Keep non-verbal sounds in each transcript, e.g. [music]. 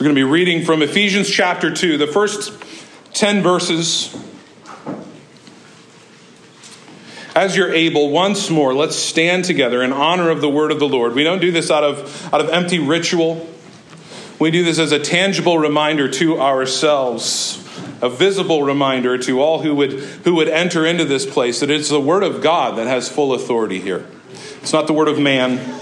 We're going to be reading from Ephesians chapter 2, the first 10 verses. As you're able, once more, let's stand together in honor of the word of the Lord. We don't do this out of, out of empty ritual. We do this as a tangible reminder to ourselves, a visible reminder to all who would, who would enter into this place that it's the word of God that has full authority here. It's not the word of man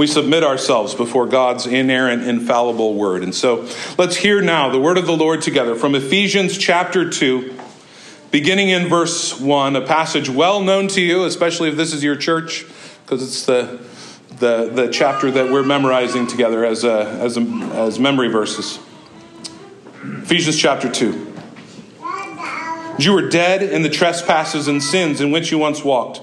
we submit ourselves before God's inerrant, infallible word. And so let's hear now the word of the Lord together from Ephesians chapter 2, beginning in verse 1, a passage well known to you, especially if this is your church, because it's the, the, the chapter that we're memorizing together as, a, as, a, as memory verses. Ephesians chapter 2. You were dead in the trespasses and sins in which you once walked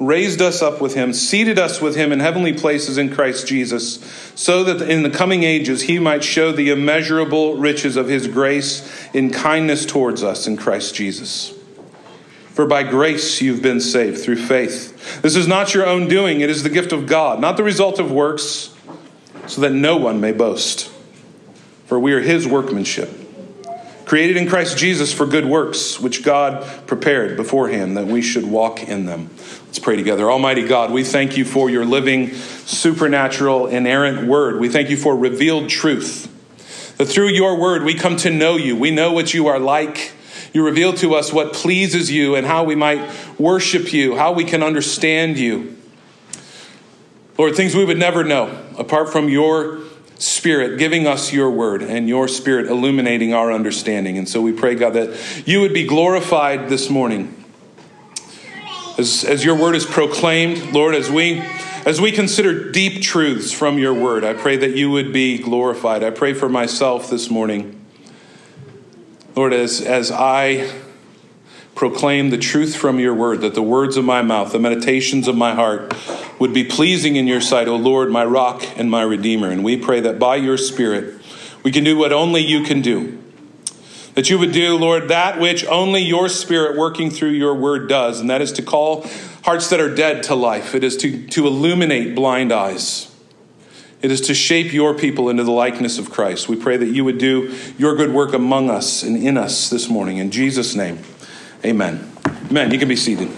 raised us up with him, seated us with him in heavenly places in Christ Jesus, so that in the coming ages he might show the immeasurable riches of his grace in kindness towards us in Christ Jesus. For by grace you've been saved through faith. This is not your own doing, it is the gift of God, not the result of works, so that no one may boast. For we are his workmanship, created in Christ Jesus for good works, which God prepared beforehand that we should walk in them. Let's pray together. Almighty God, we thank you for your living, supernatural, inerrant word. We thank you for revealed truth. That through your word we come to know you. We know what you are like. You reveal to us what pleases you and how we might worship you, how we can understand you. Lord, things we would never know apart from your Spirit giving us your word and your Spirit illuminating our understanding. And so we pray, God, that you would be glorified this morning as, as your word is proclaimed, Lord, as we as we consider deep truths from your word, I pray that you would be glorified. I pray for myself this morning. Lord, as, as I proclaim the truth from your word, that the words of my mouth, the meditations of my heart would be pleasing in your sight, O Lord, my rock and my redeemer. And we pray that by your spirit, we can do what only you can do that you would do, Lord, that which only your Spirit working through your word does, and that is to call hearts that are dead to life. It is to, to illuminate blind eyes. It is to shape your people into the likeness of Christ. We pray that you would do your good work among us and in us this morning. In Jesus' name, amen. Amen. You can be seated.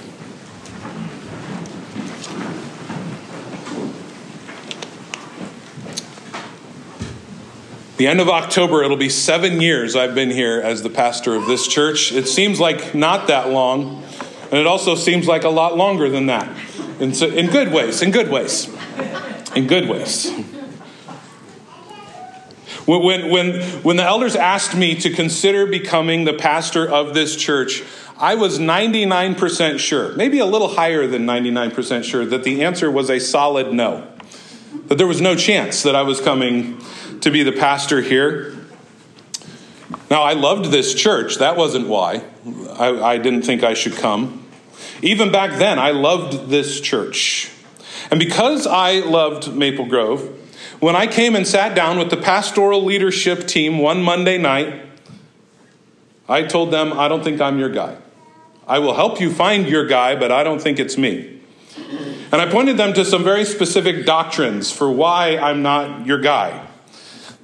The end of October, it'll be seven years I've been here as the pastor of this church. It seems like not that long, and it also seems like a lot longer than that. In, in good ways, in good ways. In good ways. When, when, when the elders asked me to consider becoming the pastor of this church, I was 99% sure, maybe a little higher than 99% sure, that the answer was a solid no. That there was no chance that I was coming to be the pastor here. Now, I loved this church. That wasn't why. I, I, didn't think I should come. Even back then, I loved this church. And because I loved Maple Grove, when I came and sat down with the pastoral leadership team one Monday night, I told them, I don't think I'm your guy. I will help you find your guy, but I don't think it's me. And I pointed them to some very specific doctrines for why I'm not your guy.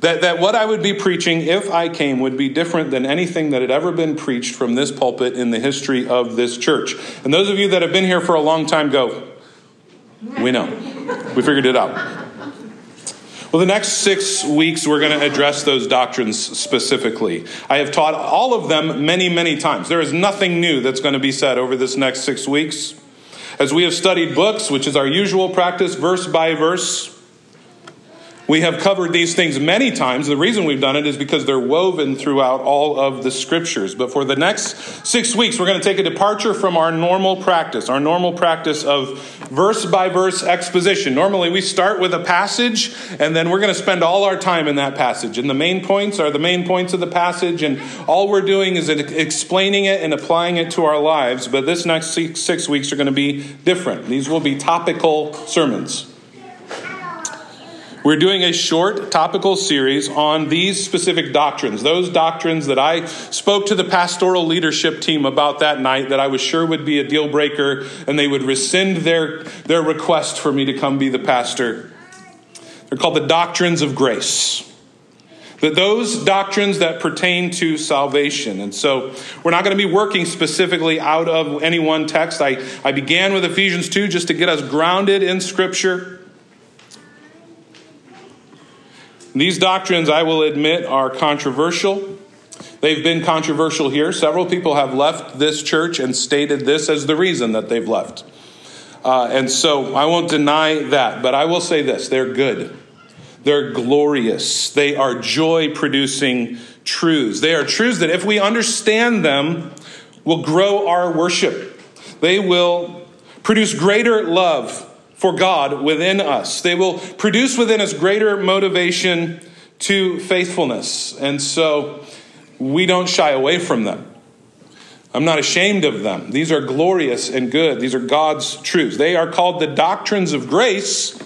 That, that what I would be preaching if I came would be different than anything that had ever been preached from this pulpit in the history of this church. And those of you that have been here for a long time go, we know. We figured it out. Well, the next six weeks, we're going to address those doctrines specifically. I have taught all of them many, many times. There is nothing new that's going to be said over this next six weeks. As we have studied books, which is our usual practice, verse by verse, We have covered these things many times. The reason we've done it is because they're woven throughout all of the scriptures. But for the next six weeks, we're going to take a departure from our normal practice, our normal practice of verse by verse exposition. Normally, we start with a passage, and then we're going to spend all our time in that passage. And the main points are the main points of the passage, and all we're doing is explaining it and applying it to our lives. But this next six weeks are going to be different. These will be topical sermons. We're doing a short topical series on these specific doctrines, those doctrines that I spoke to the pastoral leadership team about that night that I was sure would be a deal breaker and they would rescind their, their request for me to come be the pastor. They're called the doctrines of grace. That those doctrines that pertain to salvation. And so we're not going to be working specifically out of any one text. I, I began with Ephesians 2 just to get us grounded in Scripture. These doctrines, I will admit, are controversial. They've been controversial here. Several people have left this church and stated this as the reason that they've left. Uh, and so I won't deny that, but I will say this they're good. They're glorious. They are joy producing truths. They are truths that, if we understand them, will grow our worship. They will produce greater love for God within us. They will produce within us greater motivation to faithfulness. And so we don't shy away from them. I'm not ashamed of them. These are glorious and good. These are God's truths. They are called the doctrines of grace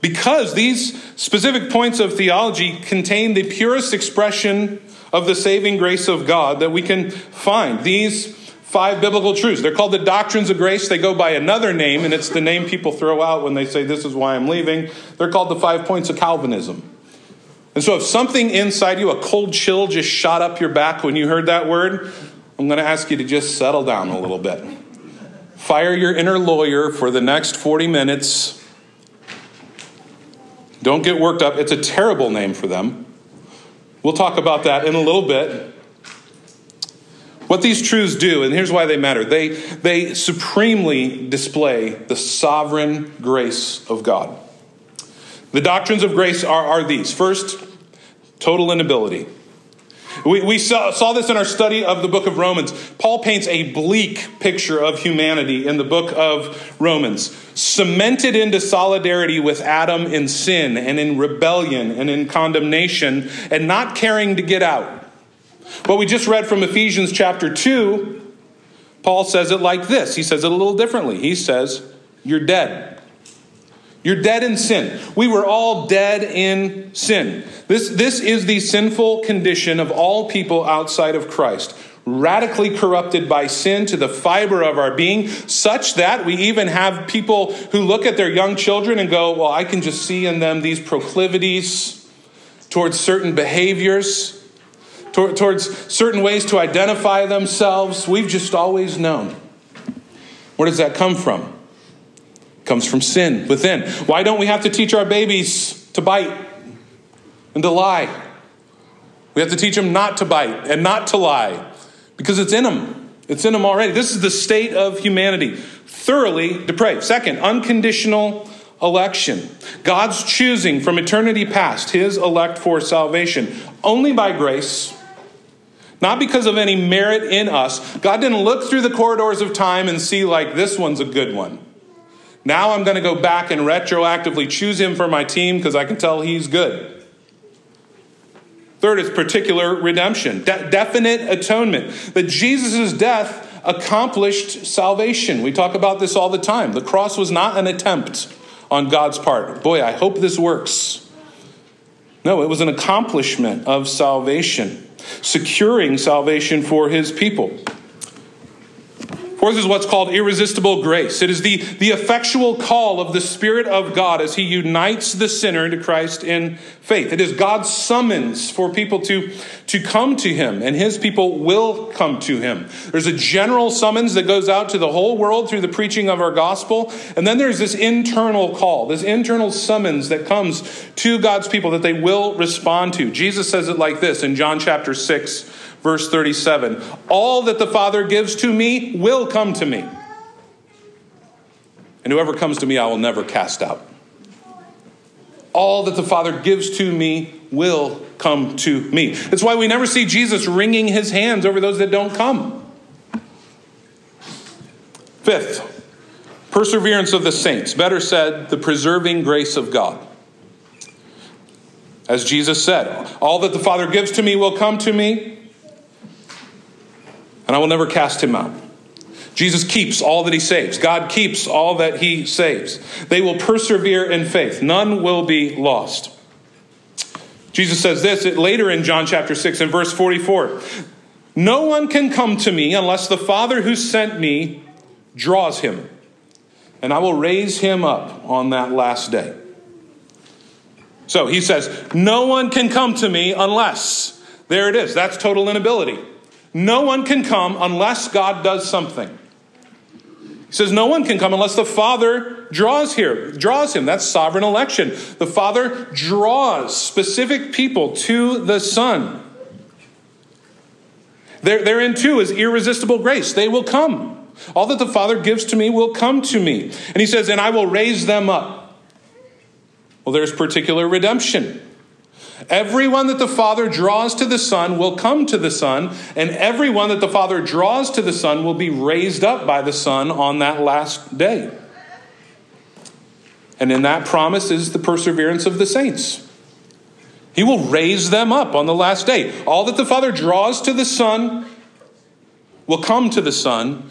because these specific points of theology contain the purest expression of the saving grace of God that we can find. These five biblical truths. They're called the doctrines of grace. They go by another name, and it's the name people throw out when they say, This is why I'm leaving. They're called the five points of Calvinism. And so, if something inside you, a cold chill, just shot up your back when you heard that word, I'm going to ask you to just settle down a little bit. Fire your inner lawyer for the next 40 minutes. Don't get worked up. It's a terrible name for them. We'll talk about that in a little bit. What these truths do, and here's why they matter they, they supremely display the sovereign grace of God. The doctrines of grace are, are these first, total inability. We, we saw, saw this in our study of the book of Romans. Paul paints a bleak picture of humanity in the book of Romans, cemented into solidarity with Adam in sin and in rebellion and in condemnation, and not caring to get out. What we just read from Ephesians chapter 2, Paul says it like this. He says it a little differently. He says, You're dead. You're dead in sin. We were all dead in sin. This, this is the sinful condition of all people outside of Christ. Radically corrupted by sin to the fiber of our being, such that we even have people who look at their young children and go, Well, I can just see in them these proclivities towards certain behaviors towards certain ways to identify themselves. We've just always known. Where does that come from? It comes from sin within. Why don't we have to teach our babies to bite and to lie? We have to teach them not to bite and not to lie because it's in them. It's in them already. This is the state of humanity, thoroughly depraved. Second, unconditional election. God's choosing from eternity past his elect for salvation only by grace not because of any merit in us. God didn't look through the corridors of time and see, like, this one's a good one. Now I'm going to go back and retroactively choose him for my team because I can tell he's good. Third is particular redemption, De- definite atonement. That Jesus' death accomplished salvation. We talk about this all the time. The cross was not an attempt on God's part. Boy, I hope this works. No, it was an accomplishment of salvation securing salvation for his people. Fourth is what's called irresistible grace. It is the, the effectual call of the Spirit of God as He unites the sinner to Christ in faith. It is God's summons for people to, to come to Him, and His people will come to Him. There's a general summons that goes out to the whole world through the preaching of our gospel, and then there's this internal call, this internal summons that comes to God's people that they will respond to. Jesus says it like this in John chapter 6 Verse 37 All that the Father gives to me will come to me. And whoever comes to me, I will never cast out. All that the Father gives to me will come to me. That's why we never see Jesus wringing his hands over those that don't come. Fifth, perseverance of the saints. Better said, the preserving grace of God. As Jesus said, all that the Father gives to me will come to me, and I will never cast him out. Jesus keeps all that he saves. God keeps all that he saves. They will persevere in faith. None will be lost. Jesus says this later in John chapter 6 and verse 44 No one can come to me unless the Father who sent me draws him, and I will raise him up on that last day. So he says, No one can come to me unless. There it is. That's total inability. No one can come unless God does something. He says, No one can come unless the Father draws here, draws him. That's sovereign election. The Father draws specific people to the Son. There, therein too is irresistible grace. They will come. All that the Father gives to me will come to me. And he says, And I will raise them up. Well, there's particular redemption. Everyone that the Father draws to the Son will come to the Son, and everyone that the Father draws to the Son will be raised up by the Son on that last day. And in that promise is the perseverance of the saints. He will raise them up on the last day. All that the Father draws to the Son will come to the Son,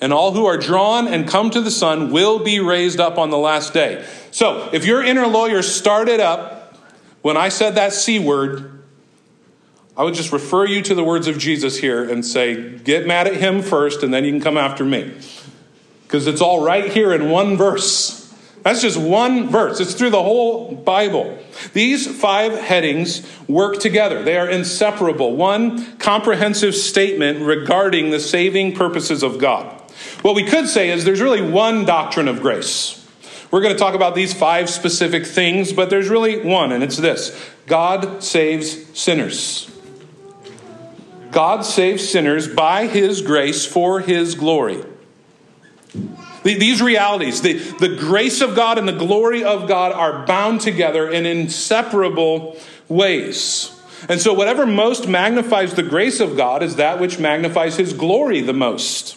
and all who are drawn and come to the Son will be raised up on the last day. So, if your inner lawyer started up when I said that C word, I would just refer you to the words of Jesus here and say, get mad at him first, and then you can come after me. Because it's all right here in one verse. That's just one verse. It's through the whole Bible. These five headings work together, they are inseparable. One comprehensive statement regarding the saving purposes of God. What we could say is there's really one doctrine of grace. We're going to talk about these five specific things, but there's really one, and it's this God saves sinners. God saves sinners by his grace for his glory. These realities, the, the grace of God and the glory of God, are bound together in inseparable ways. And so, whatever most magnifies the grace of God is that which magnifies his glory the most.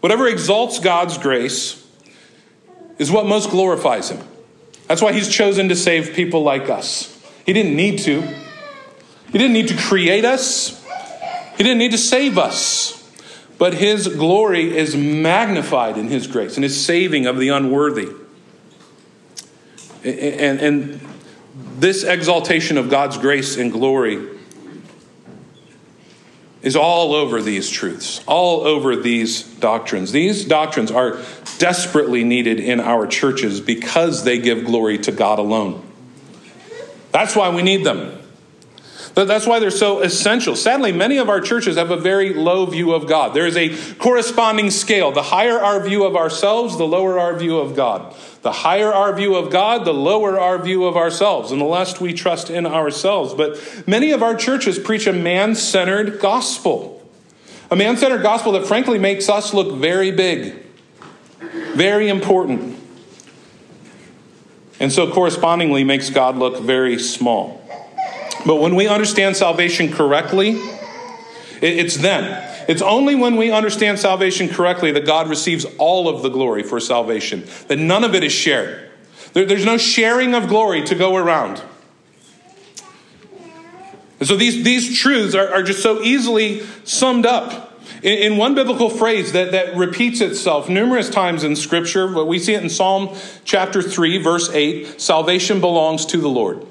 Whatever exalts God's grace is what most glorifies Him. That's why He's chosen to save people like us. He didn't need to, He didn't need to create us, He didn't need to save us. But His glory is magnified in His grace and His saving of the unworthy. And, and this exaltation of God's grace and glory is all over these truths, all over these doctrines. These doctrines are desperately needed in our churches because they give glory to God alone. That's why we need them. That's why they're so essential. Sadly, many of our churches have a very low view of God. There is a corresponding scale. The higher our view of ourselves, the lower our view of God. The higher our view of God, the lower our view of ourselves, and the less we trust in ourselves. But many of our churches preach a man centered gospel. A man centered gospel that frankly makes us look very big, very important, and so correspondingly makes God look very small. But when we understand salvation correctly, it's then. It's only when we understand salvation correctly that God receives all of the glory for salvation, that none of it is shared. there's no sharing of glory to go around. And so these, these truths are, are just so easily summed up in, in, one biblical phrase that, that repeats itself numerous times in Scripture. But we see it in Psalm chapter 3, verse 8 salvation belongs to the Lord.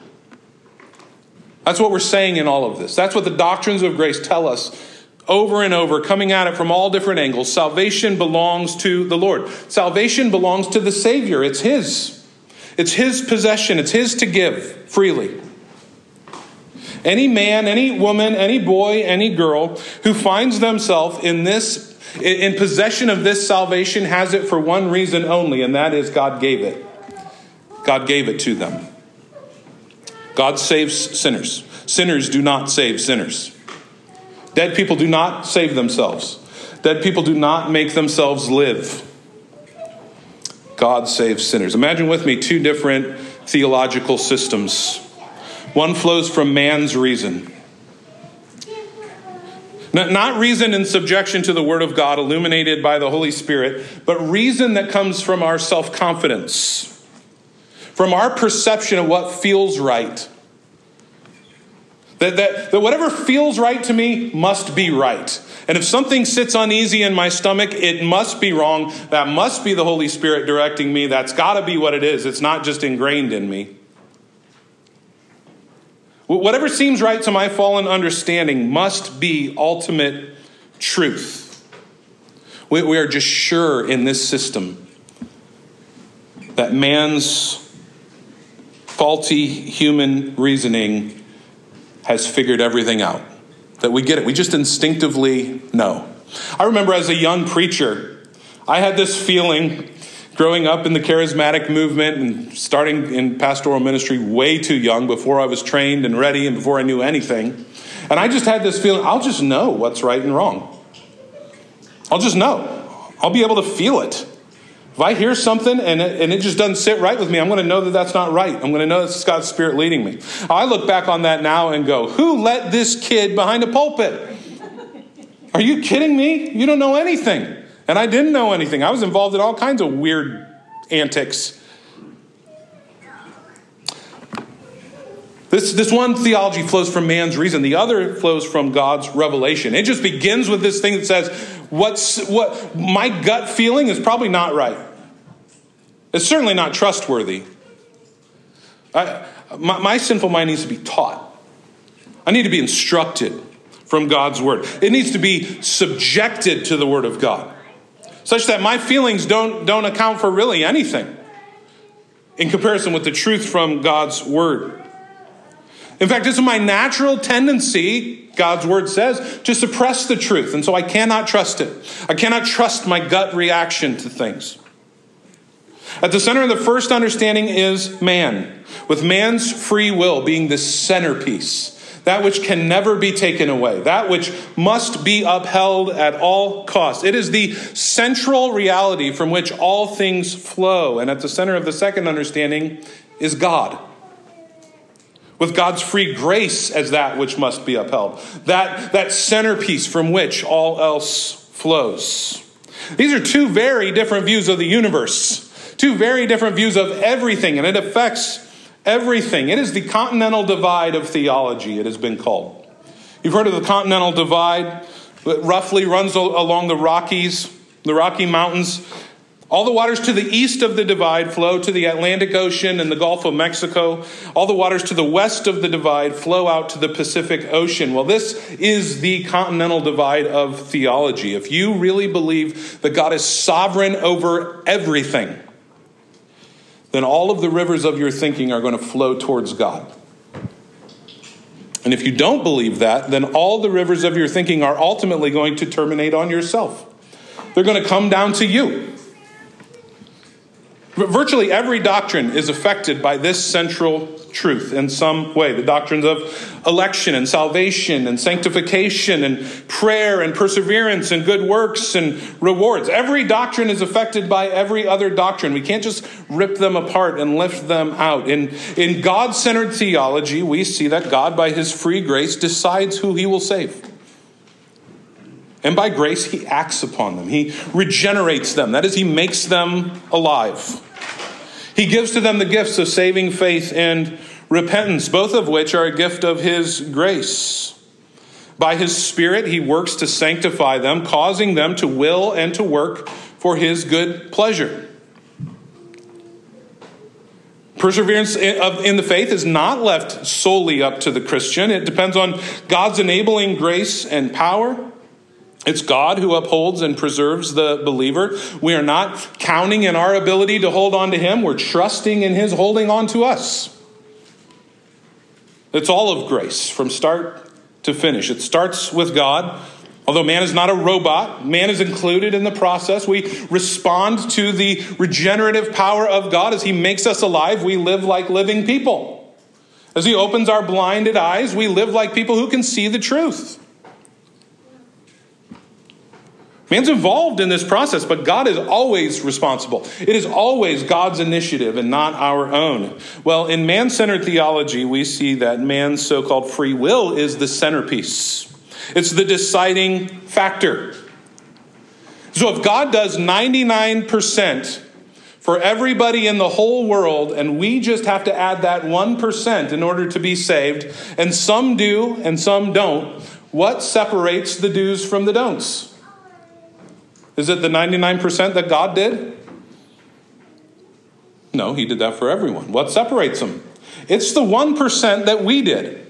That's what we're saying in all of this. That's what the doctrines of grace tell us over and over, coming at it from all different angles. Salvation belongs to the Lord. Salvation belongs to the Savior. It's His. It's His possession. It's His to give freely. Any man, any woman, any boy, any girl who finds themselves in this, in possession of this salvation, has it for one reason only, and that is God gave it. God gave it to them. God saves sinners. Sinners do not save sinners. Dead people do not save themselves. Dead people do not make themselves live. God saves sinners. Imagine with me two different theological systems. One flows from man's reason. Not reason in subjection to the Word of God, illuminated by the Holy Spirit, but reason that comes from our self confidence, from our perception of what feels right. That, that, that whatever feels right to me must be right. And if something sits uneasy in my stomach, it must be wrong. That must be the Holy Spirit directing me. That's got to be what it is. It's not just ingrained in me. Whatever seems right to my fallen understanding must be ultimate truth. We, we are just sure in this system that man's faulty human reasoning has figured everything out. That we get it. We just instinctively know. I remember as a young preacher, I had this feeling growing up in the charismatic movement and starting in pastoral ministry way too young before I was trained and ready and before I knew anything. And I just had this feeling I'll just know what's right and wrong. I'll just know. I'll be able to feel it. If I hear something and it, and it just doesn't sit right with me, I'm going to know that that's not right. I'm going to know it's God's Spirit leading me. I look back on that now and go, Who let this kid behind a pulpit? Are you kidding me? You don't know anything. And I didn't know anything. I was involved in all kinds of weird antics. This, this one theology flows from man's reason, the other flows from God's revelation. It just begins with this thing that says, What's, what, my gut feeling is probably not right. It's certainly not trustworthy. I, my, my sinful mind needs to be taught. I need to be instructed from God's word. It needs to be subjected to the word of God such that my feelings don't, don't account for really anything in comparison with the truth from God's Word. In fact, it's my natural tendency, God's Word says, to suppress the truth. And so I cannot trust it. I cannot trust my gut reaction to things. At the center of the first understanding is man, with man's free will being the centerpiece that which can never be taken away, that which must be upheld at all costs. It is the central reality from which all things flow. And at the center of the second understanding is God. With God's free grace as that which must be upheld, that, that centerpiece from which all else flows. These are two very different views of the universe, two very different views of everything, and it affects everything. It is the continental divide of theology, it has been called. You've heard of the continental divide. It roughly runs along the Rockies, the Rocky Mountains. All the waters to the east of the divide flow to the Atlantic Ocean and the Gulf of Mexico. All the waters to the west of the divide flow out to the Pacific Ocean. Well, this is the continental divide of theology. If you really believe that God is sovereign over everything, then all of the rivers of your thinking are going to flow towards God. And if you don't believe that, then all the rivers of your thinking are ultimately going to terminate on yourself. They're going to come down to you. Virtually every doctrine is affected by this central truth in some way. The doctrines of election and salvation and sanctification and prayer and perseverance and good works and rewards. Every doctrine is affected by every other doctrine. We can't just rip them apart and lift them out. In, in God centered theology, we see that God, by his free grace, decides who he will save. And by grace, he acts upon them. He regenerates them. That is, he makes them alive. He gives to them the gifts of saving faith and repentance, both of which are a gift of His grace. By His Spirit, He works to sanctify them, causing them to will and to work for His good pleasure. Perseverance in the faith is not left solely up to the Christian. It depends on God's enabling grace and power. It's God who upholds and preserves the believer. We are not counting in our ability to hold on to Him, we're trusting in His holding on to us. It's all of grace from start to finish. It starts with God. Although man is not a robot, man is included in the process. We respond to the regenerative power of God as He makes us alive. We live like living people. As He opens our blinded eyes, we live like people who can see the truth. Man's involved in this process, but God is always responsible. It is always God's initiative and not our own. Well, in man centered theology, we see that man's so called free will is the centerpiece, it's the deciding factor. So if God does 99% for everybody in the whole world, and we just have to add that 1% in order to be saved, and some do and some don't, what separates the do's from the don'ts? Is it the 99% that God did? No, He did that for everyone. What separates them? It's the 1% that we did.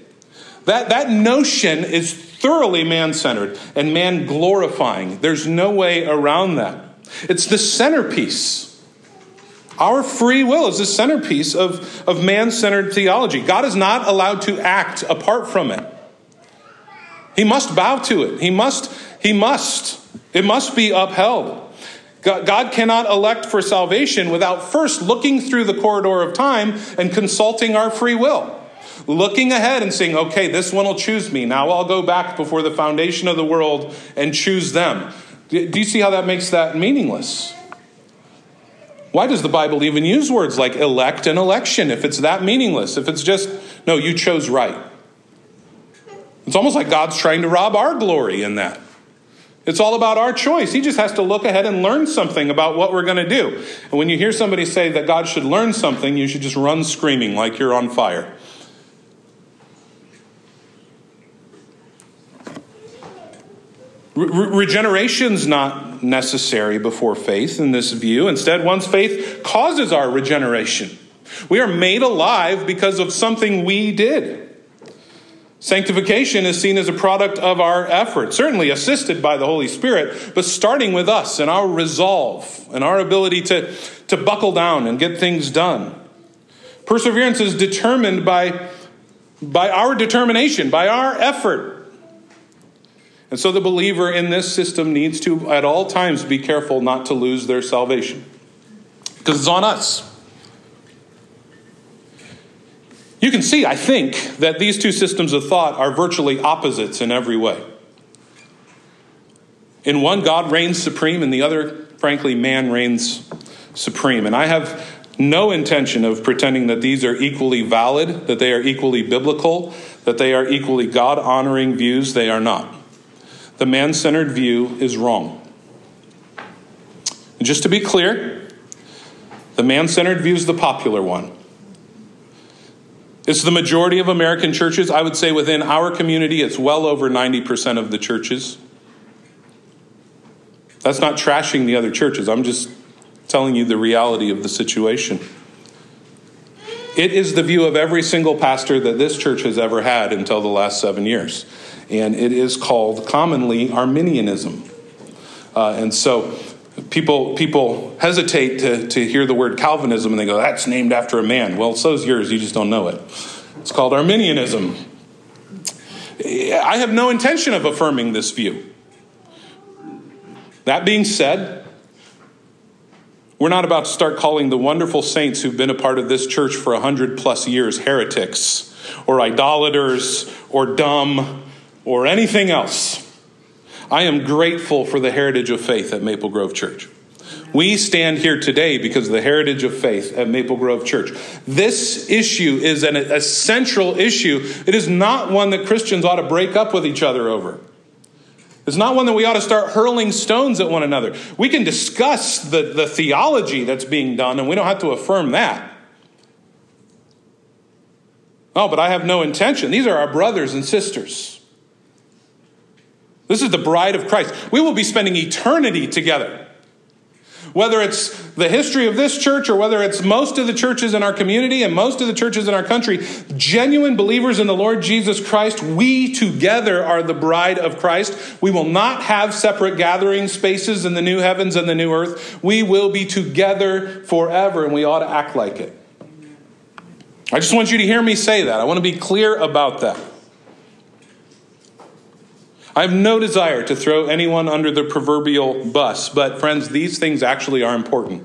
That, that notion is thoroughly man centered and man glorifying. There's no way around that. It's the centerpiece. Our free will is the centerpiece of, of man centered theology. God is not allowed to act apart from it. He must bow to it. He must, he must. It must be upheld. God cannot elect for salvation without first looking through the corridor of time and consulting our free will. Looking ahead and saying, okay, this one will choose me. Now I'll go back before the foundation of the world and choose them. Do you see how that makes that meaningless? Why does the Bible even use words like elect and election if it's that meaningless? If it's just, no, you chose right. It's almost like God's trying to rob our glory in that. It's all about our choice. He just has to look ahead and learn something about what we're going to do. And when you hear somebody say that God should learn something, you should just run screaming like you're on fire. Re- regeneration's not necessary before faith in this view. Instead, one's faith causes our regeneration. We are made alive because of something we did. Sanctification is seen as a product of our effort, certainly assisted by the Holy Spirit, but starting with us and our resolve and our ability to, to buckle down and get things done. Perseverance is determined by, by our determination, by our effort. And so the believer in this system needs to, at all times, be careful not to lose their salvation because it's on us. You can see, I think, that these two systems of thought are virtually opposites in every way. In one, God reigns supreme, in the other, frankly, man reigns supreme. And I have no intention of pretending that these are equally valid, that they are equally biblical, that they are equally God honoring views. They are not. The man centered view is wrong. And just to be clear, the man centered view is the popular one. It's the majority of American churches. I would say within our community, it's well over 90% of the churches. That's not trashing the other churches. I'm just telling you the reality of the situation. It is the view of every single pastor that this church has ever had until the last seven years. And it is called commonly Arminianism. Uh, and so people, people hesitate to, to hear the word Calvinism and they go, that's named after a man. Well, so's yours, you just don't know it. It's called Arminianism. I have no intention of affirming this view. That being said, we're not about to start calling the wonderful saints who've been a part of this church for a hundred plus years heretics or idolaters or dumb or anything else. I am grateful for the heritage of faith at Maple Grove Church. We stand here today because of the heritage of faith at Maple Grove Church. This issue is an, a central issue. It is not one that Christians ought to break up with each other over. It's not one that we ought to start hurling stones at one another. We can discuss the, the theology that's being done, and we don't have to affirm that. Oh, but I have no intention. These are our brothers and sisters. This is the bride of Christ. We will be spending eternity together. Whether it's the history of this church or whether it's most of the churches in our community and most of the churches in our country, genuine believers in the Lord Jesus Christ, we together are the bride of Christ. We will not have separate gathering spaces in the new heavens and the new earth. We will be together forever, and we ought to act like it. I just want you to hear me say that. I want to be clear about that. I have no desire to throw anyone under the proverbial bus, but friends, these things actually are important.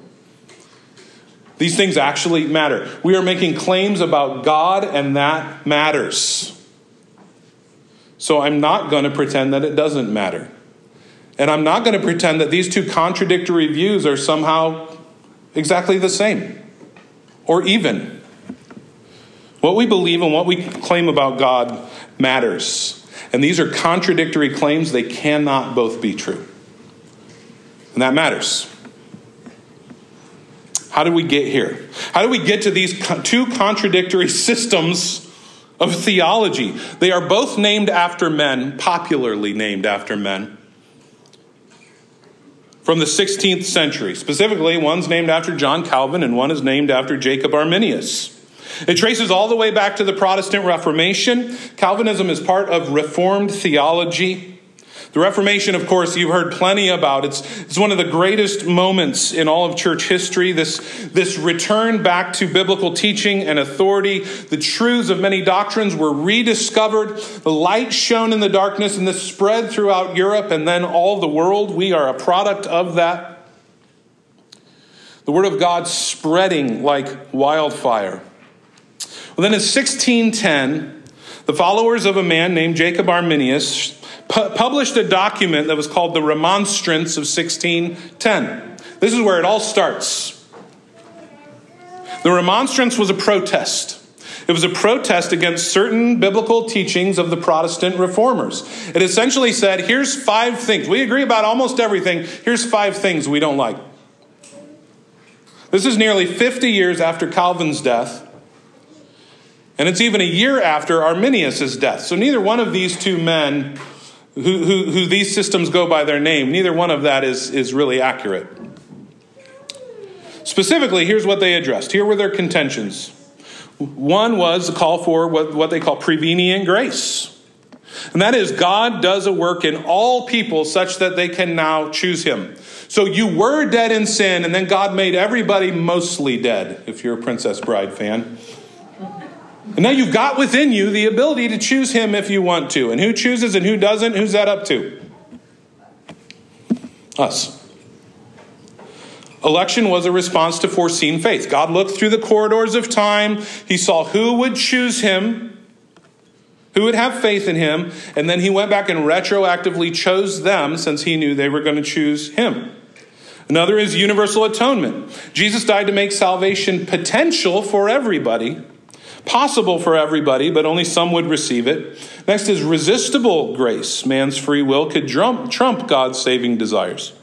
These things actually matter. We are making claims about God, and that matters. So I'm not going to pretend that it doesn't matter. And I'm not going to pretend that these two contradictory views are somehow exactly the same or even. What we believe and what we claim about God matters. And these are contradictory claims, they cannot both be true. And that matters. How did we get here? How did we get to these two contradictory [laughs] systems of theology? They are both named after men, popularly named after men from the 16th century. Specifically, one's named after John Calvin and one is named after Jacob Arminius. It traces all the way back to the Protestant Reformation. Calvinism is part of Reformed theology. The Reformation, of course, you've heard plenty about. It's, it's one of the greatest moments in all of church history. This, this return back to biblical teaching and authority. The truths of many doctrines were rediscovered. The light shone in the darkness, and this spread throughout Europe and then all the world. We are a product of that. The Word of God spreading like wildfire. Well, then in 1610, the followers of a man named Jacob Arminius pu- published a document that was called the Remonstrance of 1610. This is where it all starts. The Remonstrance was a protest. It was a protest against certain biblical teachings of the Protestant reformers. It essentially said, here's five things. We agree about almost everything. Here's five things we don't like. This is nearly 50 years after Calvin's death. And it's even a year after Arminius' death. So neither one of these two men who, who, who these systems go by their name, neither one of that is, is really accurate. Specifically, here's what they addressed. Here were their contentions. One was a call for what, what they call prevenient grace. And that is, God does a work in all people such that they can now choose Him. So you were dead in sin, and then God made everybody mostly dead, if you're a Princess Bride fan. And now you've got within you the ability to choose him if you want to. And who chooses and who doesn't? Who's that up to? Us. Election was a response to foreseen faith. God looked through the corridors of time, he saw who would choose him, who would have faith in him, and then he went back and retroactively chose them since he knew they were going to choose him. Another is universal atonement. Jesus died to make salvation potential for everybody possible for everybody, but only some would receive it. Next is resistible grace. Man's free will could trump, trump God's saving desires.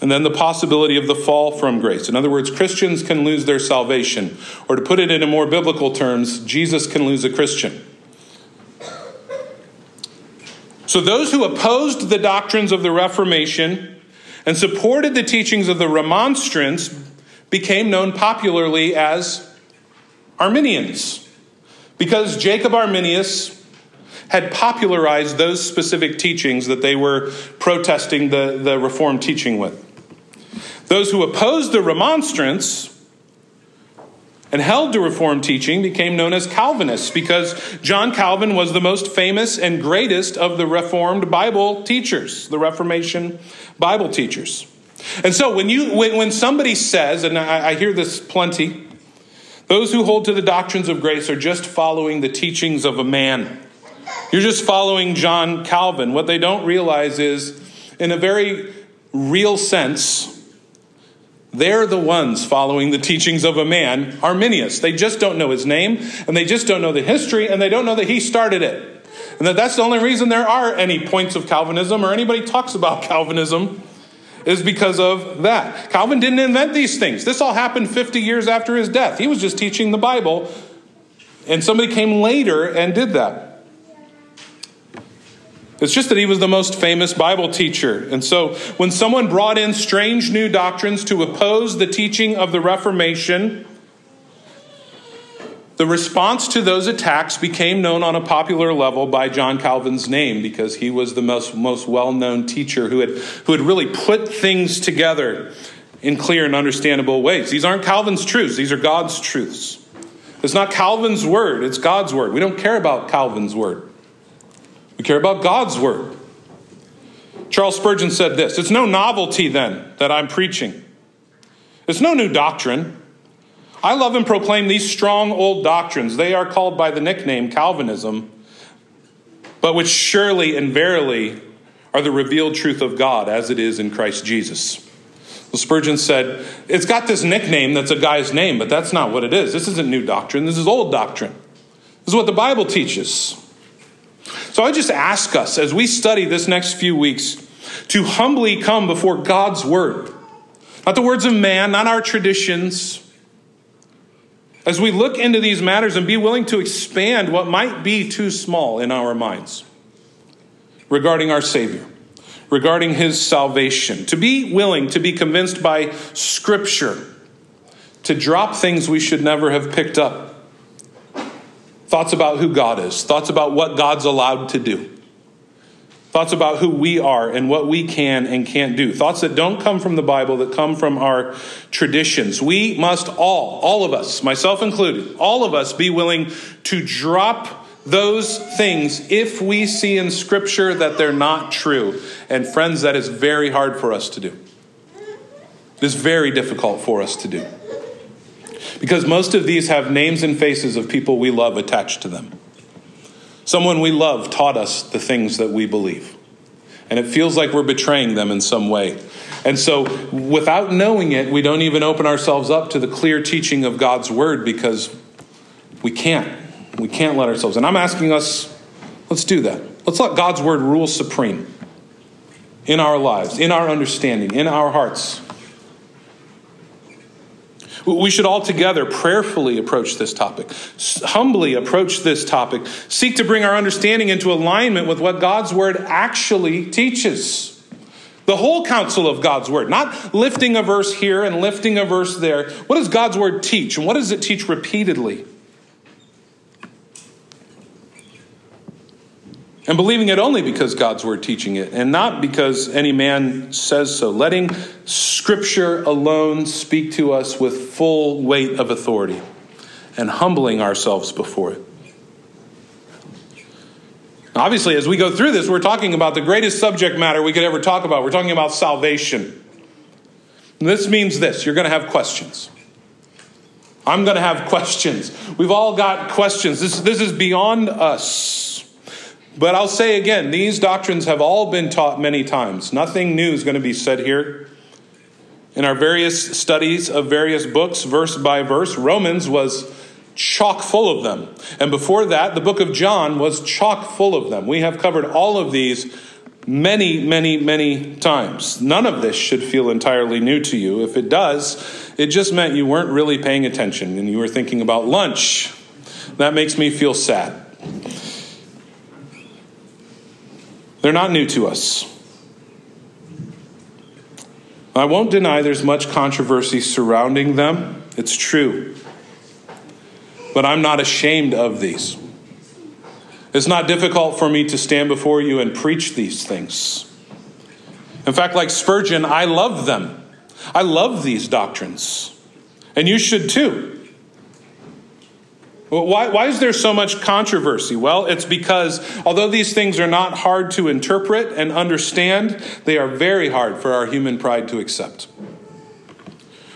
And then the possibility of the fall from grace. In other words, Christians can lose their salvation. Or to put it in a more biblical terms, Jesus can lose a Christian. So those who opposed the doctrines of the Reformation and supported the teachings of the Remonstrance became known popularly as Arminians, because Jacob Arminius had popularized those specific teachings that they were protesting the, the Reformed teaching with. Those who opposed the Remonstrance and held to Reformed teaching became known as Calvinists because John Calvin was the most famous and greatest of the Reformed Bible teachers, the Reformation Bible teachers. And so when, you, when, when somebody says, and I, I hear this plenty, those who hold to the doctrines of grace are just following the teachings of a man. You're just following John Calvin. What they don't realize is, in a very real sense, they're the ones following the teachings of a man, Arminius. They just don't know his name, and they just don't know the history, and they don't know that he started it. And that that's the only reason there are any points of Calvinism or anybody talks about Calvinism is because of that. Calvin didn't invent these things. This all happened 50 years after his death. He was just teaching the Bible, and somebody came later and did that. It's just that he was the most famous Bible teacher. And so when someone brought in strange new doctrines to oppose the teaching of the Reformation, the response to those attacks became known on a popular level by John Calvin's name because he was the most, most well known teacher who had, who had really put things together in clear and understandable ways. These aren't Calvin's truths, these are God's truths. It's not Calvin's word, it's God's word. We don't care about Calvin's word, we care about God's word. Charles Spurgeon said this It's no novelty then that I'm preaching, it's no new doctrine. I love and proclaim these strong old doctrines. They are called by the nickname Calvinism, but which surely and verily are the revealed truth of God as it is in Christ Jesus. Well, Spurgeon said, It's got this nickname that's a guy's name, but that's not what it is. This isn't new doctrine, this is old doctrine. This is what the Bible teaches. So I just ask us as we study this next few weeks to humbly come before God's word, not the words of man, not our traditions. As we look into these matters and be willing to expand what might be too small in our minds regarding our Savior, regarding His salvation, to be willing to be convinced by Scripture, to drop things we should never have picked up. Thoughts about who God is, thoughts about what God's allowed to do, thoughts about who we are and what we can and can't do, thoughts that don't come from the Bible, that come from our traditions. We must all, all of us, myself included, all of us be willing to drop those things if we see in Scripture that they're not true. And friends, that is very hard for us to do. It is very difficult for us to do. Because most of these have names and faces of people we love attached to them. Someone we love taught us the things that we believe. And it feels like we're betraying them in some way. And so, without knowing it, we don't even open ourselves up to the clear teaching of God's word because we can't. We can't let ourselves. And I'm asking us, let's do that. Let's let God's word rule supreme in our lives, in our understanding, in our hearts. We should all together prayerfully approach this topic, humbly approach this topic, seek to bring our understanding into alignment with what God's word actually teaches. The whole counsel of God's word, not lifting a verse here and lifting a verse there. What does God's word teach, and what does it teach repeatedly? And believing it only because God's word teaching it and not because any man says so. Letting scripture alone speak to us with full weight of authority and humbling ourselves before it. Obviously, as we go through this, we're talking about the greatest subject matter we could ever talk about. We're talking about salvation. And this means this you're going to have questions. I'm going to have [laughs] questions. We've all got questions. This, this is beyond us. But I'll say again, these doctrines have all been taught many times. Nothing new is going to be said here. In our various studies of various books, verse by verse, Romans was chock full of them. And before that, the book of John was chock full of them. We have covered all of these many, many, many times. None of this should feel entirely new to you. If it does, it just meant you weren't really paying attention and you were thinking about lunch. That makes me feel sad. They're not new to us. I won't deny there's much controversy surrounding them. It's true. But I'm not ashamed of these. It's not difficult for me to stand before you and preach these things. In fact, like Spurgeon, I love them. I love these doctrines. And you should too. Why, why is there so much controversy? Well, it's because although these things are not hard to interpret and understand, they are very hard for our human pride to accept.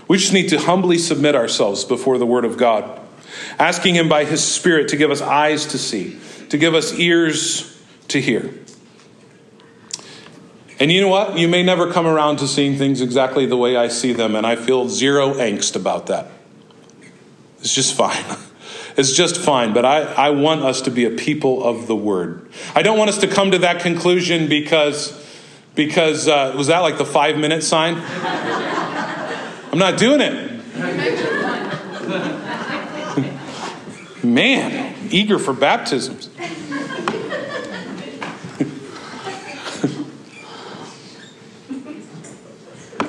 We just need to humbly submit ourselves before the Word of God, asking Him by His Spirit to give us eyes to see, to give us ears to hear. And you know what? You may never come around to seeing things exactly the way I see them, and I feel zero angst about that. It's just fine. [laughs] is just fine, but I, I want us to be a people of the word. I don't want us to come to that conclusion because, because uh, was that like the five minute sign? I'm not doing it. Man, eager for baptisms. [laughs]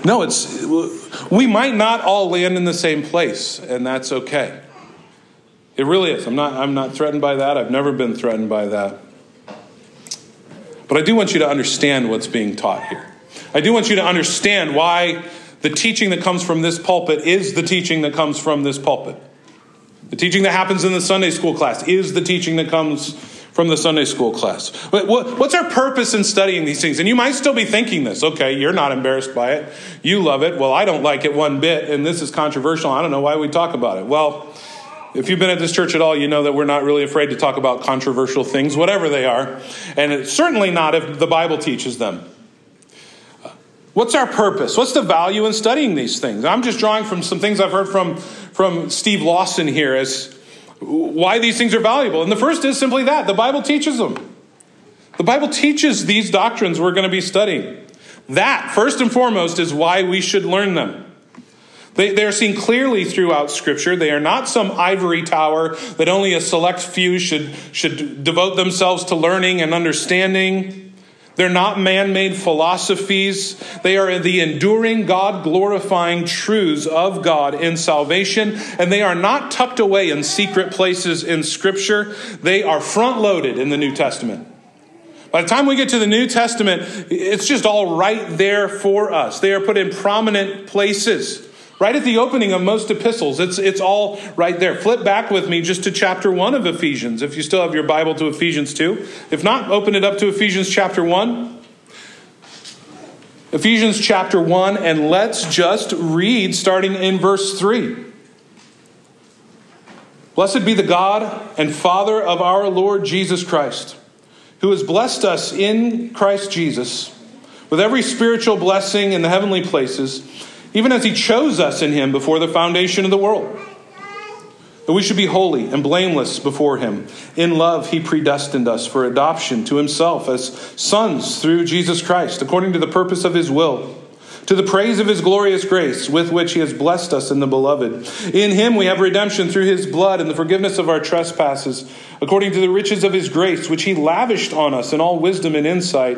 no, it's we might not all land in the same place, and that's okay. It really is. I'm not, I'm not threatened by that. I've never been threatened by that. But I do want you to understand what's being taught here. I do want you to understand why the teaching that comes from this pulpit is the teaching that comes from this pulpit. The teaching that happens in the Sunday school class is the teaching that comes from the Sunday school class. What's our purpose in studying these things? And you might still be thinking this. Okay, you're not embarrassed by it. You love it. Well, I don't like it one bit, and this is controversial. I don't know why we talk about it. Well, if you've been at this church at all, you know that we're not really afraid to talk about controversial things, whatever they are. And it's certainly not if the Bible teaches them. What's our purpose? What's the value in studying these things? I'm just drawing from some things I've heard from, from Steve Lawson here as why these things are valuable. And the first is simply that the Bible teaches them. The Bible teaches these doctrines we're going to be studying. That, first and foremost, is why we should learn them. They, they are seen clearly throughout Scripture. They are not some ivory tower that only a select few should, should devote themselves to learning and understanding. They're not man made philosophies. They are the enduring, God glorifying truths of God in salvation. And they are not tucked away in secret places in Scripture. They are front loaded in the New Testament. By the time we get to the New Testament, it's just all right there for us. They are put in prominent places. Right at the opening of most epistles, it's, it's all right there. Flip back with me just to chapter 1 of Ephesians, if you still have your Bible to Ephesians 2. If not, open it up to Ephesians chapter 1. Ephesians chapter 1, and let's just read starting in verse 3. Blessed be the God and Father of our Lord Jesus Christ, who has blessed us in Christ Jesus with every spiritual blessing in the heavenly places even as he chose us in him before the foundation of the world. That we should be holy and blameless before him. In love, he predestined us for adoption to himself as sons through Jesus Christ, according to the purpose of his will, to the praise of his glorious grace, with which he has blessed us in the beloved. In him we have redemption through his blood and the forgiveness of our trespasses, according to the riches of his grace, which he lavished on us in all wisdom and insight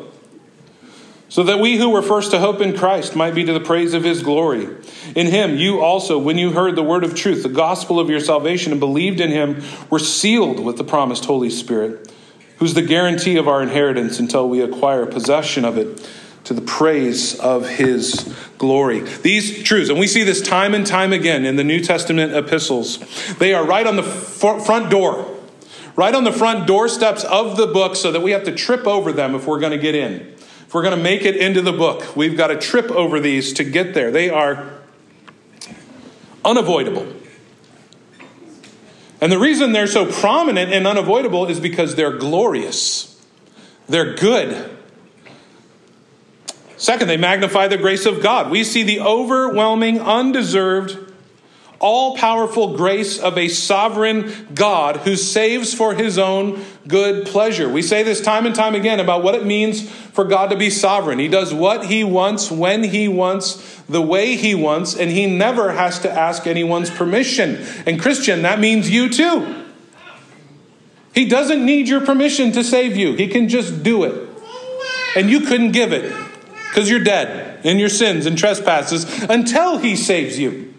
so that we who were first to hope in Christ might be to the praise of his glory. In him, you also, when you heard the word of truth, the gospel of your salvation, and believed in him, were sealed with the promised Holy Spirit, who's the guarantee of our inheritance until we acquire possession of it to the praise of his glory. These truths, and we see this time and time again in the New Testament epistles, they are right on the front door, right on the front doorsteps of the book, so that we have to trip over them if we're going to get in. If we're going to make it into the book, we've got to trip over these to get there. They are unavoidable. And the reason they're so prominent and unavoidable is because they're glorious, they're good. Second, they magnify the grace of God. We see the overwhelming, undeserved all powerful grace of a sovereign God who saves for his own good pleasure. We say this time and time again about what it means for God to be sovereign. He does what he wants, when he wants, the way he wants, and he never has to ask anyone's permission. And, Christian, that means you too. He doesn't need your permission to save you, he can just do it. And you couldn't give it because you're dead in your sins and trespasses until he saves you.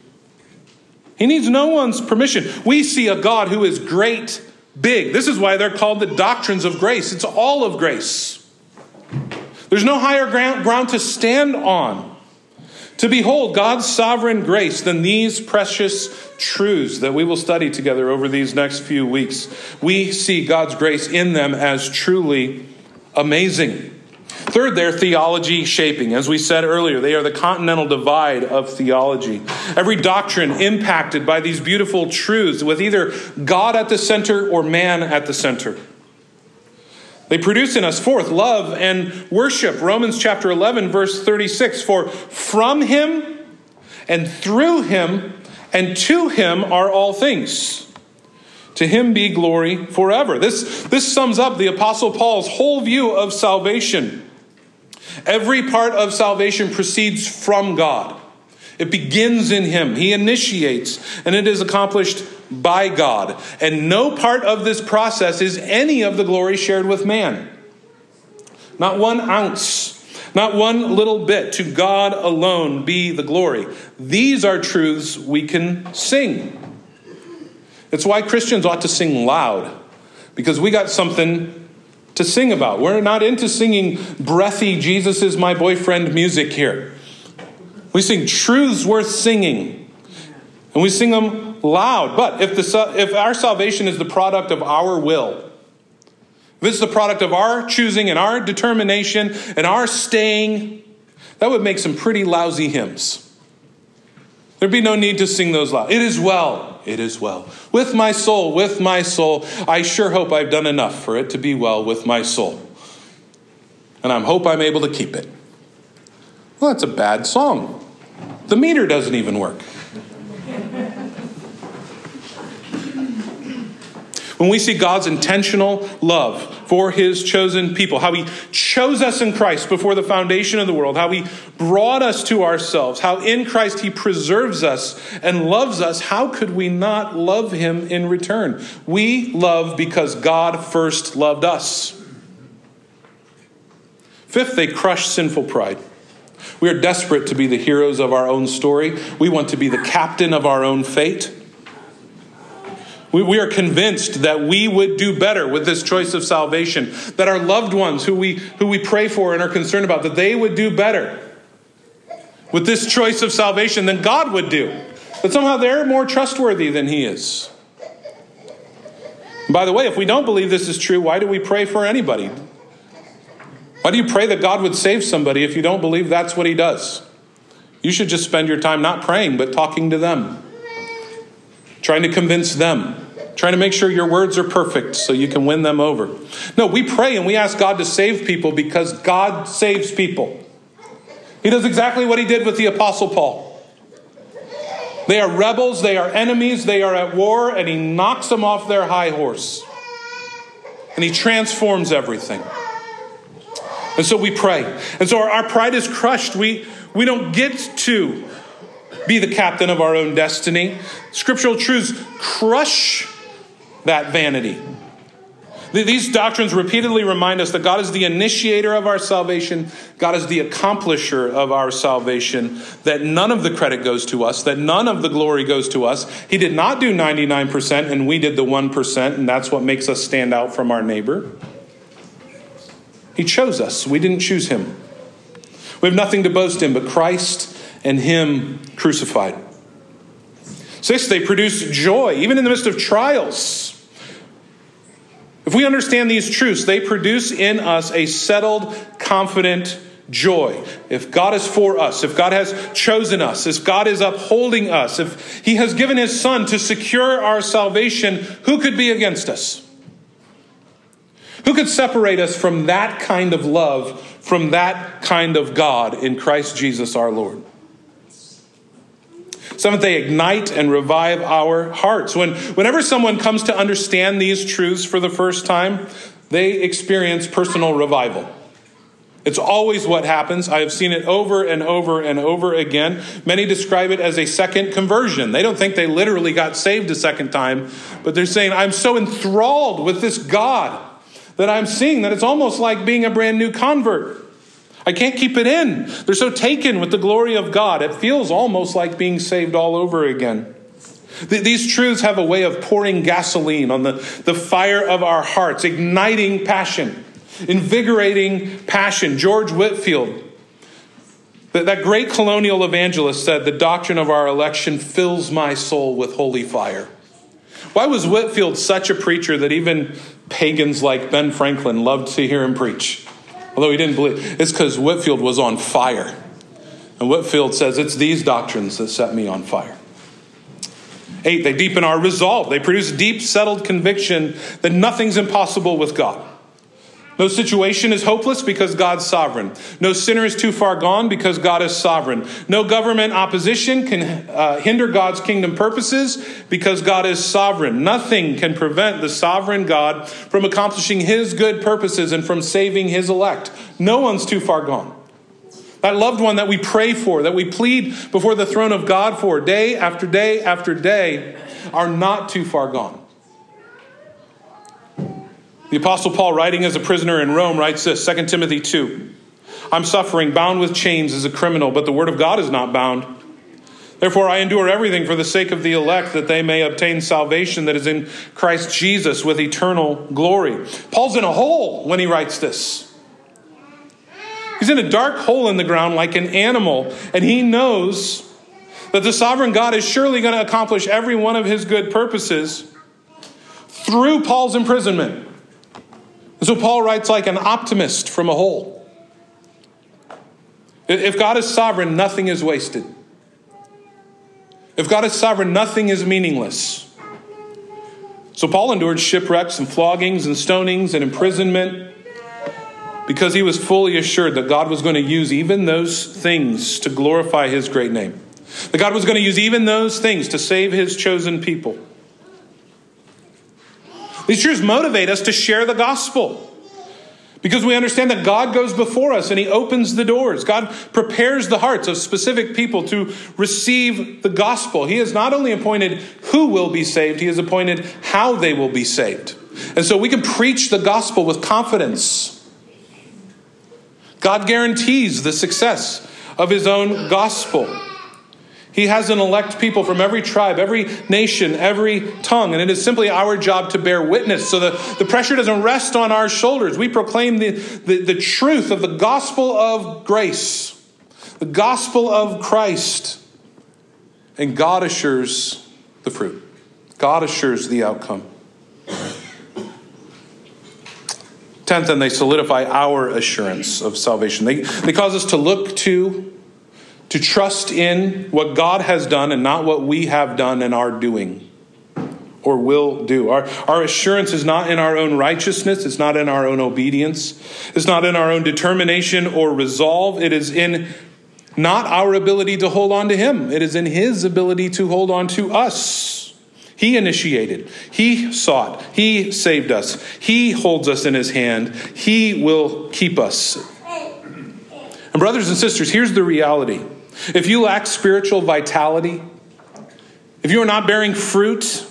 He needs no one's permission. We see a God who is great, big. This is why they're called the doctrines of grace. It's all of grace. There's no higher ground, to stand on. To behold God's sovereign grace than these precious truths that we will study together over these next few weeks. We see God's grace in them as truly amazing. Third, their theology shaping. As we said earlier, they are the continental divide of theology. Every doctrine impacted by these beautiful truths with either God at the center or man at the center. They produce in us, fourth, love and worship. Romans chapter 11, verse 36 For from him and through him and to him are all things. To him be glory forever. This, this sums up the Apostle Paul's whole view of salvation. Every part of salvation proceeds from God. It begins in Him. He initiates, and it is accomplished by God. And no part of this process is any of the glory shared with man. Not one ounce, not one little bit. To God alone be the glory. These are truths we can sing. It's why Christians ought to sing loud, because we got something to sing about. We're not into singing breathy, Jesus is my boyfriend music here. We sing truths worth singing, and we sing them loud. But if, the, if our salvation is the product of our will, if it's the product of our choosing and our determination and our staying, that would make some pretty lousy hymns. There'd be no need to sing those loud. It is well. It is well. With my soul, with my soul. I sure hope I've done enough for it to be well with my soul. And I hope I'm able to keep it. Well, that's a bad song. The meter doesn't even work. When we see God's intentional love for his chosen people, how he chose us in Christ before the foundation of the world, how he brought us to ourselves, how in Christ he preserves us and loves us, how could we not love him in return? We love because God first loved us. Fifth, they crush sinful pride. We are desperate to be the heroes of our own story. We want to be the captain of our own fate. We, we are convinced that we would do better with this choice of salvation, that our loved ones who we, who we pray for and are concerned about, that they would do better with this choice of salvation than God would do. That somehow they're more trustworthy than He is. by the way, if we don't believe this is true, why do we pray for anybody? Why do you pray that God would save somebody if you don't believe that's what He does? You should just spend your time not praying, but talking to them trying to convince them, trying to make sure your words are perfect so you can win them over. No, we pray and we ask God to save people because God saves people. He does exactly what he did with the Apostle Paul. They are rebels, they are enemies, they are at war, and he knocks them off their high horse. And he transforms everything. And so we pray. And so our, our pride is crushed. We, we don't get to be the captain of our own destiny. Scriptural truths crush that vanity. These doctrines repeatedly remind us that God is the initiator of our salvation, God is the accomplisher of our salvation, that none of the credit goes to us, that none of the glory goes to us. He did not do 99%, and we did the 1%, and that's what makes us stand out from our neighbor. He chose us, we didn't choose him. We have nothing to boast in but Christ and Him crucified. Sixth, they produce joy, even in the midst of trials. If we understand these truths, they produce in us a settled, confident joy. If God is for us, if God has chosen us, if God is upholding us, if He has given His Son to secure our salvation, who could be against us? Who could separate us from that kind of love, from that kind of God in Christ Jesus our Lord? Seventh, they ignite and revive our hearts. When, whenever someone comes to understand these truths for the first time, they experience personal revival. It's always what happens. I have seen it over and over and over again. Many describe it as a second conversion. They don't think they literally got saved a second time, but they're saying, I'm so enthralled with this God that I'm seeing that it's almost like being a brand new convert. I can't keep it in. They're so taken with the glory of God. It feels almost like being saved all over again. These truths have a way of pouring gasoline on the, the fire of our hearts, igniting passion, invigorating passion. George Whitefield, that, that great colonial evangelist, said, The doctrine of our election fills my soul with holy fire. Why was Whitefield such a preacher that even pagans like Ben Franklin loved to hear him preach? Although he didn't believe, it's because Whitefield was on fire. And Whitefield says, It's these doctrines that set me on fire. Eight, they deepen our resolve. They produce deep, settled conviction that nothing's impossible with God. No situation is hopeless because God's sovereign. No sinner is too far gone because God is sovereign. No government opposition can uh, hinder God's kingdom purposes because God is sovereign. Nothing can prevent the sovereign God from accomplishing his good purposes and from saving his elect. No one's too far gone. That loved one that we pray for, that we plead before the throne of God for day after day after day, are not too far gone. The Apostle Paul, writing as a prisoner in Rome, writes this 2 Timothy 2. I'm suffering, bound with chains as a criminal, but the word of God is not bound. Therefore, I endure everything for the sake of the elect, that they may obtain salvation that is in Christ Jesus with eternal glory. Paul's in a hole when he writes this. He's in a dark hole in the ground like an animal, and he knows that the sovereign God is surely going to accomplish every one of his good purposes through Paul's imprisonment. And so Paul writes like an optimist from a hole. If God is sovereign, nothing is wasted. If God is sovereign, nothing is meaningless. So Paul endured shipwrecks and floggings and stonings and imprisonment because he was fully assured that God was going to use even those things to glorify his great name. That God was going to use even those things to save his chosen people. These truths motivate us to share the gospel. Because we understand that God goes before us and He opens the doors. God prepares the hearts of specific people to receive the gospel. He has not only appointed who will be saved, He has appointed how they will be saved. And so we can preach the gospel with confidence. God guarantees the success of His own gospel. He has an elect people from every tribe, every nation, every tongue, and it is simply our job to bear witness. So the, the pressure doesn't rest on our shoulders. We proclaim the, the, the truth of the gospel of grace, the gospel of Christ, and God assures the fruit. God assures the outcome. Tenth, and they solidify our assurance of salvation. They, they cause us to look to to trust in what God has done and not what we have done and are doing or will do. Our, our assurance is not in our own righteousness, it's not in our own obedience, it's not in our own determination or resolve. It is in not our ability to hold on to Him, it is in His ability to hold on to us. He initiated, He sought, He saved us, He holds us in His hand, He will keep us. And, brothers and sisters, here's the reality if you lack spiritual vitality, if you are not bearing fruit,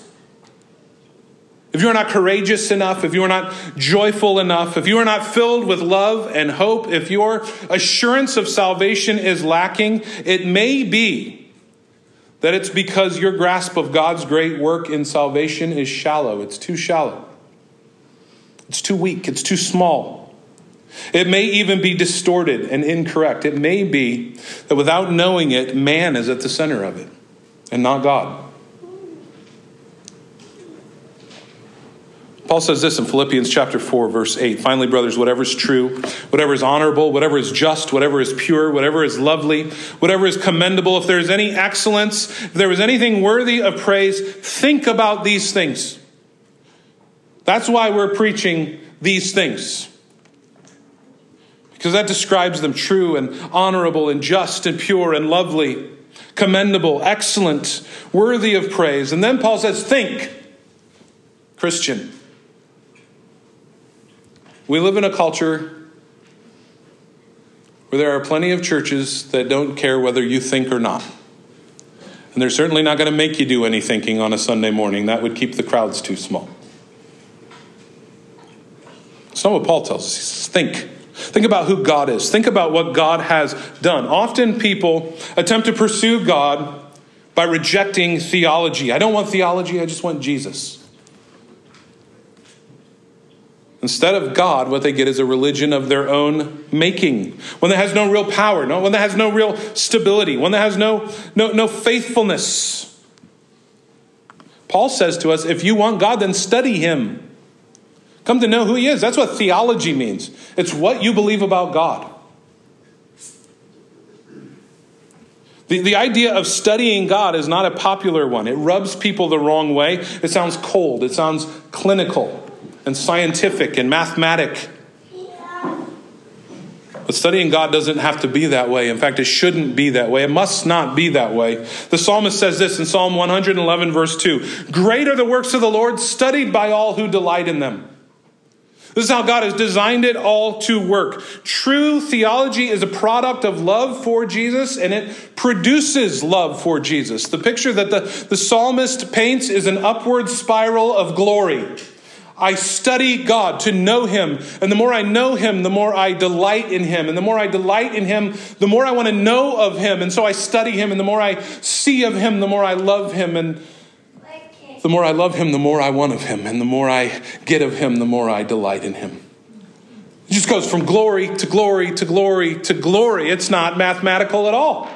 if you are not courageous enough, if you are not joyful enough, if you are not filled with love and hope, if your assurance of salvation is lacking, it may be that it's because your grasp of God's great work in salvation is shallow. It's too shallow, it's too weak, it's too small. It may even be distorted and incorrect. It may be that without knowing it, man is at the center of it and not God. Paul says this in Philippians chapter 4 verse 8. Finally, brothers, whatever is true, whatever is honorable, whatever is just, whatever is pure, whatever is lovely, whatever is commendable, if there is any excellence, if there is anything worthy of praise, think about these things. That's why we're preaching these things because that describes them true and honorable and just and pure and lovely, commendable, excellent, worthy of praise. And then Paul says, Think, Christian. We live in a culture where there are plenty of churches that don't care whether you think or not. And they're certainly not going to make you do any thinking on a Sunday morning. That would keep the crowds too small. It's not what Paul tells us. He says, Think. Think about who God is. Think about what God has done. Often people attempt to pursue God by rejecting theology. I don't want theology, I just want Jesus. Instead of God, what they get is a religion of their own making, one that has no real power, no, one that has no real stability, one that has no, no, no faithfulness. Paul says to us if you want God, then study Him. Come to know who He is. That's what theology means. It's what you believe about God. The, the idea of studying God is not a popular one. It rubs people the wrong way. It sounds cold, it sounds clinical and scientific and mathematic. But studying God doesn't have to be that way. In fact, it shouldn't be that way. It must not be that way. The psalmist says this in Psalm 111, verse 2 Great are the works of the Lord, studied by all who delight in them. This is how God has designed it all to work. True theology is a product of love for Jesus and it produces love for Jesus. The picture that the, the psalmist paints is an upward spiral of glory. I study God to know Him. And the more I know Him, the more I delight in Him. And the more I delight in Him, the more I want to know of Him. And so I study Him. And the more I see of Him, the more I love Him. And the more I love him, the more I want of him. And the more I get of him, the more I delight in him. It just goes from glory to glory to glory to glory. It's not mathematical at all.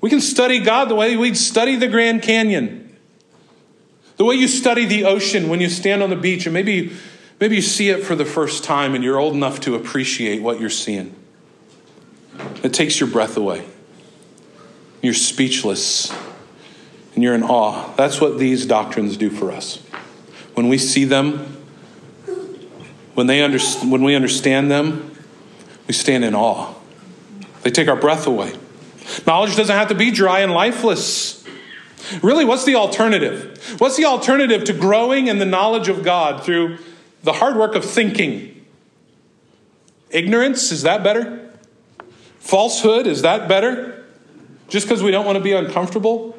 We can study God the way we'd study the Grand Canyon, the way you study the ocean when you stand on the beach, and maybe, maybe you see it for the first time and you're old enough to appreciate what you're seeing. It takes your breath away. You're speechless and you're in awe. That's what these doctrines do for us. When we see them, when, they under, when we understand them, we stand in awe. They take our breath away. Knowledge doesn't have to be dry and lifeless. Really, what's the alternative? What's the alternative to growing in the knowledge of God through the hard work of thinking? Ignorance, is that better? Falsehood, is that better? Just because we don't want to be uncomfortable?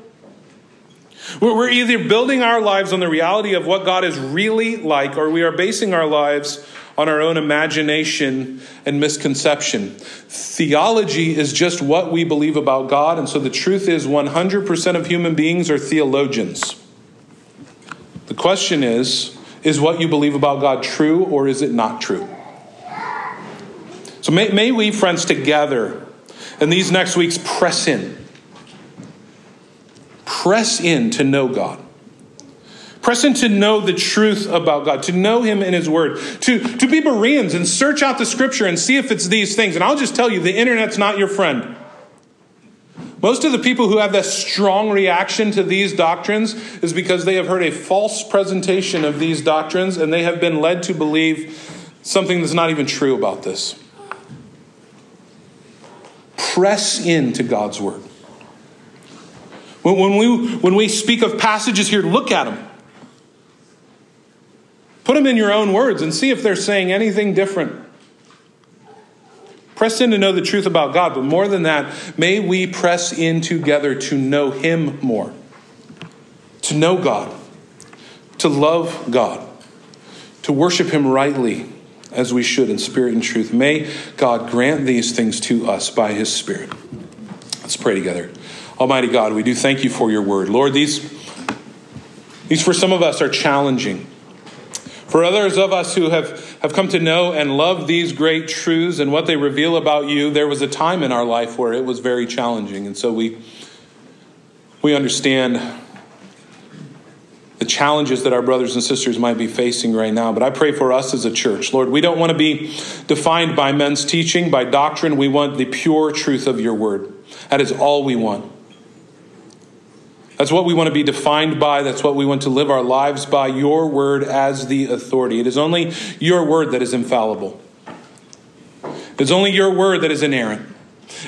We're either building our lives on the reality of what God is really like, or we are basing our lives on our own imagination and misconception. Theology is just what we believe about God, and so the truth is 100% of human beings are theologians. The question is is what you believe about God true or is it not true? So may, may we, friends, together in these next weeks press in. Press in to know God. Press in to know the truth about God, to know Him in His Word, to, to be Bereans and search out the Scripture and see if it's these things. And I'll just tell you, the internet's not your friend. Most of the people who have that strong reaction to these doctrines is because they have heard a false presentation of these doctrines and they have been led to believe something that's not even true about this. Press into God's Word. When, we, when we speak of passages here, look at them. Put them in your own words and see if they're saying anything different. Press in to know the truth about God, but more than that, may we press in together to know Him more, to know God, to love God, to worship Him rightly as we should in spirit and truth. May God grant these things to us by His Spirit. Let's pray together. Almighty God, we do thank you for your word. Lord, these, these for some of us are challenging. For others of us who have, have come to know and love these great truths and what they reveal about you, there was a time in our life where it was very challenging. And so we, we understand the challenges that our brothers and sisters might be facing right now. But I pray for us as a church. Lord, we don't want to be defined by men's teaching, by doctrine. We want the pure truth of your word. That is all we want. That's what we want to be defined by. That's what we want to live our lives by. Your word as the authority. It is only your word that is infallible. It is only your word that is inerrant.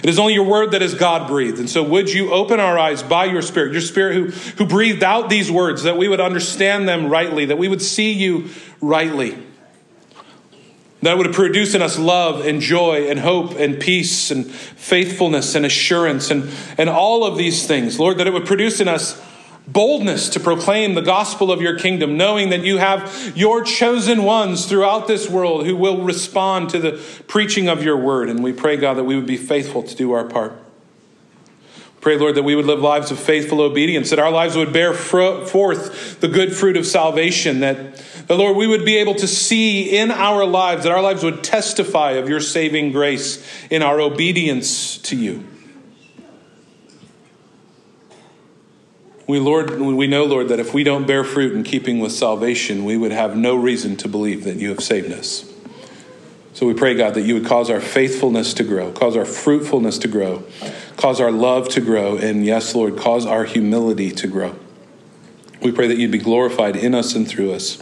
It is only your word that is God breathed. And so, would you open our eyes by your Spirit, your Spirit who, who breathed out these words, that we would understand them rightly, that we would see you rightly? That would produce in us love and joy and hope and peace and faithfulness and assurance and, and all of these things. Lord, that it would produce in us boldness to proclaim the gospel of your kingdom, knowing that you have your chosen ones throughout this world who will respond to the preaching of your word. And we pray, God, that we would be faithful to do our part. Pray, Lord, that we would live lives of faithful obedience, that our lives would bear forth the good fruit of salvation, that, that, Lord, we would be able to see in our lives, that our lives would testify of your saving grace in our obedience to you. We, Lord, we know, Lord, that if we don't bear fruit in keeping with salvation, we would have no reason to believe that you have saved us. So we pray, God, that you would cause our faithfulness to grow, cause our fruitfulness to grow, cause our love to grow, and yes, Lord, cause our humility to grow. We pray that you'd be glorified in us and through us.